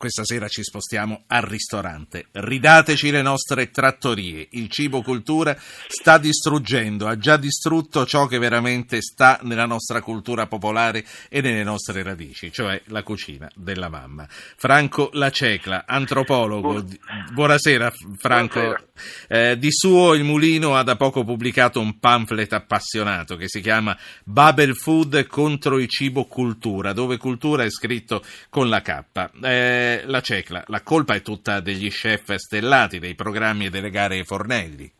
questa sera ci spostiamo al ristorante. Ridateci le nostre trattorie. Il cibo cultura sta distruggendo, ha già distrutto ciò che veramente sta nella nostra cultura popolare e nelle nostre radici, cioè la cucina della mamma. Franco Lacecla, antropologo. Buonasera Franco. Buonasera. Eh, di suo il Mulino ha da poco pubblicato un pamphlet appassionato che si chiama Babel Food contro il cibo cultura, dove cultura è scritto con la K. Eh, la Cecla, la colpa è tutta degli chef stellati, dei programmi e delle gare ai fornelli.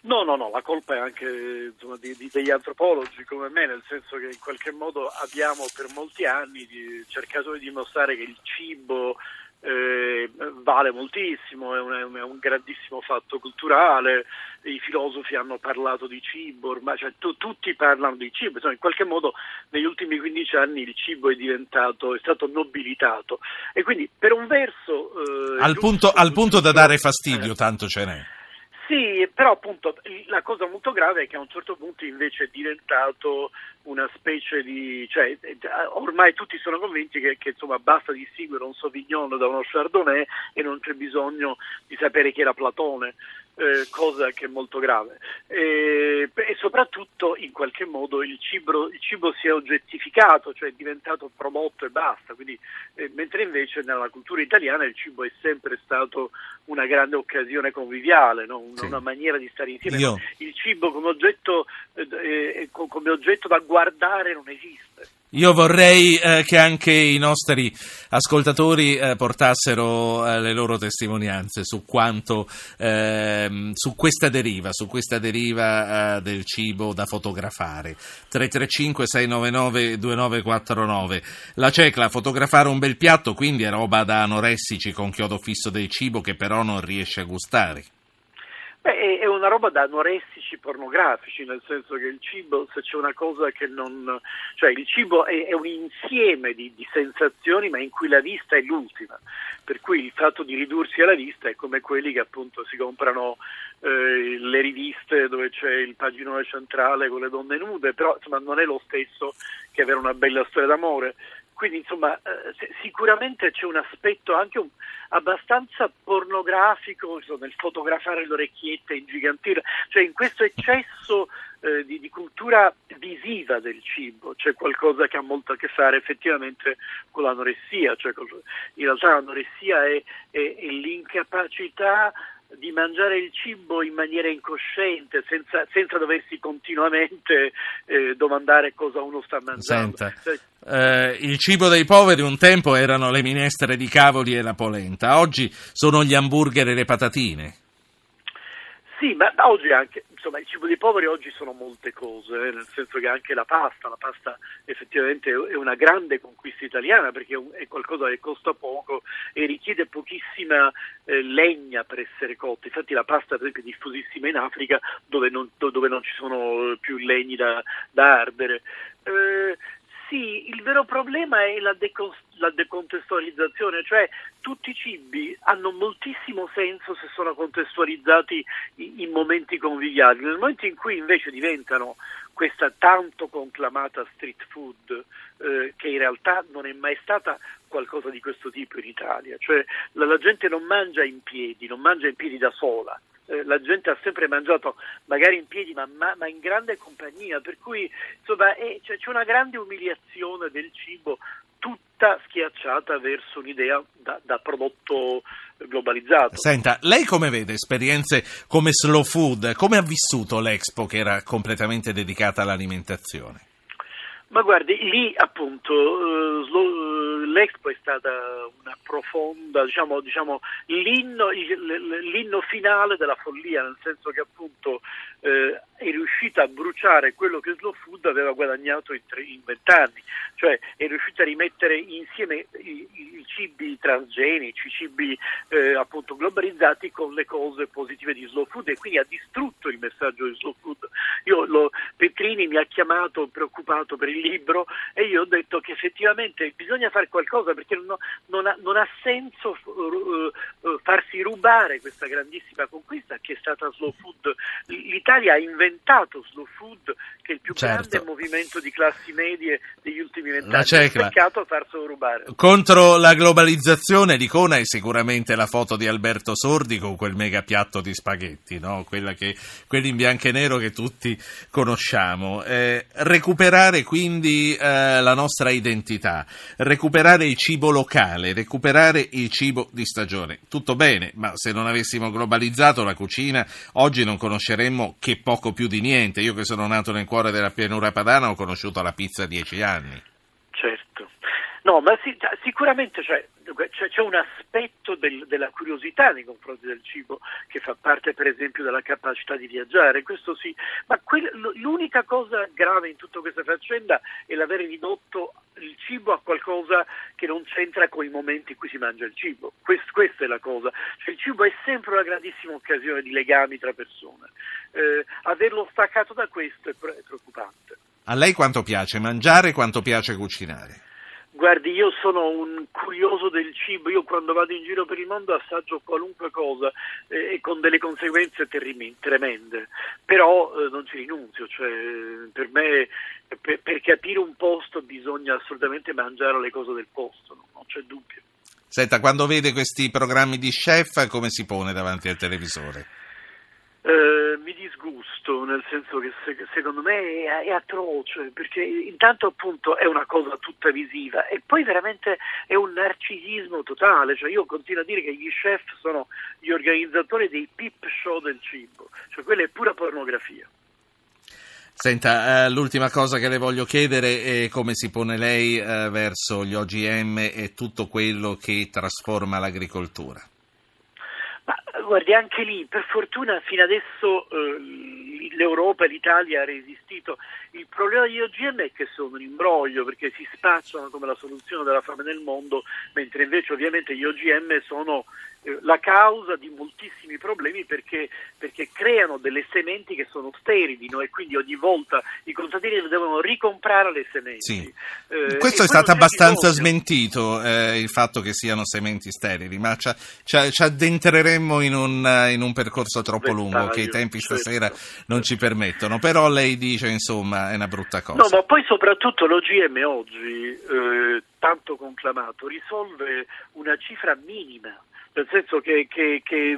No, no, no, la colpa è anche insomma, di, di, degli antropologi come me, nel senso che in qualche modo abbiamo per molti anni cercato di dimostrare che il cibo eh, vale moltissimo, è un, è un, grandissimo fatto culturale, i filosofi hanno parlato di cibo, ormai cioè, tu, tutti parlano di cibo, insomma, in qualche modo negli ultimi 15 anni il cibo è diventato, è stato nobilitato e quindi per un verso... Eh, al, punto, al punto da dare fastidio, eh, tanto ce n'è. Sì, però appunto la cosa molto grave è che a un certo punto invece è diventato una specie di... cioè ormai tutti sono convinti che, che insomma basta distinguere un Sauvignon da uno Chardonnay e non c'è bisogno di sapere chi era Platone eh, cosa che è molto grave. E, e, soprattutto in qualche modo il cibo, il cibo, si è oggettificato, cioè è diventato prodotto e basta, Quindi, eh, mentre invece nella cultura italiana il cibo è sempre stato una grande occasione conviviale, no? una, sì. una, maniera di stare insieme. Io... Il cibo come oggetto, eh, eh come oggetto da guardare non esiste. Io vorrei eh, che anche i nostri ascoltatori eh, portassero eh, le loro testimonianze su quanto, ehm, su questa deriva, su questa deriva eh, del cibo da fotografare. 335 699 2949. La cecla, fotografare un bel piatto, quindi è roba da anoressici con chiodo fisso del cibo che però non riesce a gustare. Beh, è una roba da anoressici pornografici, nel senso che il cibo, se c'è una cosa che non... cioè il cibo è, è un insieme di, di, sensazioni, ma in cui la vista è l'ultima. Per cui il fatto di ridursi alla vista è come quelli che appunto si comprano eh, le riviste dove c'è il paginone centrale con le donne nude, però insomma non è lo stesso che avere una bella storia d'amore. Quindi insomma eh, sicuramente c'è un aspetto anche un, abbastanza pornografico insomma, nel fotografare le orecchiette, ingigantire, cioè in questo eccesso eh, di, di, cultura visiva del cibo, c'è qualcosa che ha molto a che fare effettivamente con l'anoressia, cioè in realtà l'anoressia è, è, è l'incapacità di mangiare il cibo in maniera incosciente, senza, senza doversi continuamente eh, domandare cosa uno sta mangiando. Senta, cioè, eh, il cibo dei poveri un tempo erano le minestre di cavoli e la polenta, oggi sono gli hamburger e le patatine. Sì, ma oggi anche, insomma, il cibo dei poveri oggi sono molte cose, eh, nel senso che anche la pasta, la pasta effettivamente è una grande conquista italiana perché è qualcosa che costa poco e richiede pochissima eh, legna per essere cotta. Infatti la pasta per esempio è diffusissima in Africa dove non, dove non ci sono più legni da, da ardere. Eh, vero problema è la, decon- la, decontestualizzazione, cioè tutti i cibi hanno moltissimo senso se sono contestualizzati in, momenti conviviali. Nel momento in cui invece diventano questa tanto conclamata street food, eh, che in realtà non è mai stata qualcosa di questo tipo in Italia, cioè la, la gente non mangia in piedi, non mangia in piedi da sola, eh, la gente ha sempre mangiato magari in piedi ma, ma, ma in grande compagnia, per cui insomma è, cioè, c'è una grande umiliazione del cibo tutta schiacciata verso un'idea da, da, prodotto globalizzato. Senta, lei come vede esperienze come slow food? Come ha vissuto l'Expo che era completamente dedicata all'alimentazione? Ma guardi, lì appunto uh, l'Expo è stata una profonda, diciamo, diciamo l'inno, l'inno, finale della follia, nel senso che appunto eh, è riuscita a bruciare quello che Slow Food aveva guadagnato in, vent'anni, cioè è riuscita a rimettere insieme i, i cibi transgenici, i cibi eh, appunto globalizzati con le cose positive di Slow Food e quindi ha distrutto il messaggio di Slow Food. Io, lo, Petrini mi ha chiamato preoccupato per il libro e io ho detto che effettivamente bisogna fare qualcosa perché non, non, ha, non ha, senso uh, uh, farsi rubare questa grandissima conquista che è stata Slow Food. L'Italia ha inventato Slow Food che è il più certo. grande movimento di classi medie degli ultimi vent'anni. Peccato farselo rubare. Contro la globalizzazione l'icona è sicuramente la foto di Alberto Sordi con quel mega piatto di spaghetti, no? Quella che, quelli in bianco e nero che tutti conosciamo. Eh, recuperare quindi eh, la nostra identità, recuperare il cibo locale, recuperare il cibo di stagione. Tutto bene, ma se non avessimo globalizzato la cucina, oggi non conosceremmo che poco più di niente. Io che sono nato nel cuore della pianura padana ho conosciuto la pizza dieci anni. Certo. No, ma sì, sicuramente cioè, c'è un aspetto del, della curiosità nei confronti del cibo che fa parte per esempio della capacità di viaggiare, questo sì, ma quel, l'unica cosa grave in tutta questa faccenda è l'aver ridotto il cibo a qualcosa che non c'entra con i momenti in cui si mangia il cibo, Quest, questa è la cosa, cioè, il cibo è sempre una grandissima occasione di legami tra persone, eh, averlo staccato da questo è, è preoccupante. A lei quanto piace mangiare e quanto piace cucinare? Guardi, io sono un curioso del cibo, io quando vado in giro per il mondo assaggio qualunque cosa eh, e con delle conseguenze tremende, però eh, non ci rinunzio, cioè, per me per, per, capire un posto bisogna assolutamente mangiare le cose del posto, no? non c'è dubbio. Senta, quando vede questi programmi di chef come si pone davanti al televisore? Eh, disgusto, nel senso che se, secondo me è, è, atroce, perché intanto appunto è una cosa tutta visiva e poi veramente è un narcisismo totale, cioè io continuo a dire che gli chef sono gli organizzatori dei pip show del cibo, cioè quella è pura pornografia. Senta, eh, l'ultima cosa che le voglio chiedere è come si pone lei eh, verso gli OGM e tutto quello che trasforma l'agricoltura guardi, anche lì, per fortuna fino adesso eh, l'Europa e l'Italia ha resistito. Il problema degli OGM è che sono un imbroglio perché si spacciano come la soluzione della fame nel mondo, mentre invece ovviamente gli OGM sono la causa di moltissimi problemi perché, perché, creano delle sementi che sono sterili no? e quindi ogni volta i contadini devono ricomprare le sementi. Sì. Eh, Questo è stato abbastanza smentito, eh, il fatto che siano sementi sterili, ma ci, ci, ci addentreremo in un, in un, percorso troppo lungo che i tempi certo. stasera non ci permettono, però lei dice insomma è una brutta cosa. No, ma poi soprattutto l'OGM oggi, eh, tanto conclamato, risolve una cifra minima nel senso che, che, che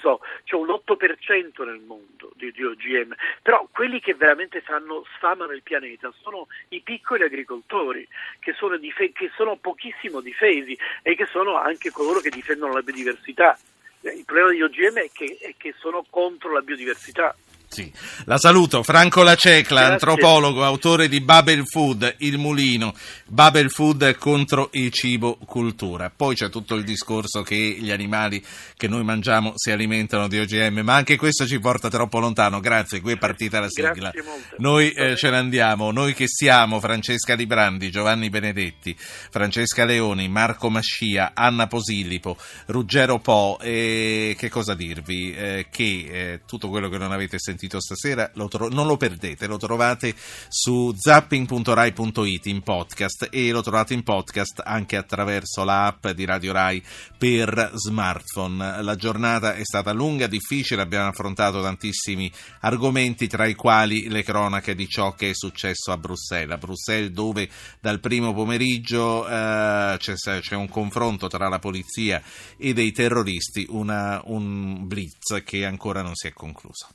so, c'è un 8% nel mondo di, di, OGM, però quelli che veramente fanno, sfamano il pianeta sono i piccoli agricoltori, che sono, dife- che sono pochissimo difesi e che sono anche coloro che difendono la biodiversità. Il problema degli OGM è che, è che sono contro la biodiversità. Sì. La saluto, Franco Lacecla, Grazie. antropologo, autore di Babel Food, Il Mulino, Babel Food contro il cibo cultura. Poi c'è tutto il discorso che gli animali che noi mangiamo si alimentano di OGM, ma anche questo ci porta troppo lontano. Grazie, qui è partita la sigla. Noi eh, ce ne andiamo, noi che siamo Francesca Librandi, Giovanni Benedetti, Francesca Leoni, Marco Mascia, Anna Posillipo, Ruggero Po, e che cosa dirvi? Eh, che eh, tutto quello che non avete sentito sentito stasera, lo tro- non lo perdete, lo trovate su zapping.rai.it in podcast e lo trovate in podcast anche attraverso l'app di Radio Rai per smartphone. La giornata è stata lunga, difficile, abbiamo affrontato tantissimi argomenti, tra i quali le cronache di ciò che è successo a Bruxelles. A Bruxelles dove dal primo pomeriggio eh, c'è, c'è, un confronto tra la polizia e dei terroristi, una, un blitz che ancora non si è concluso.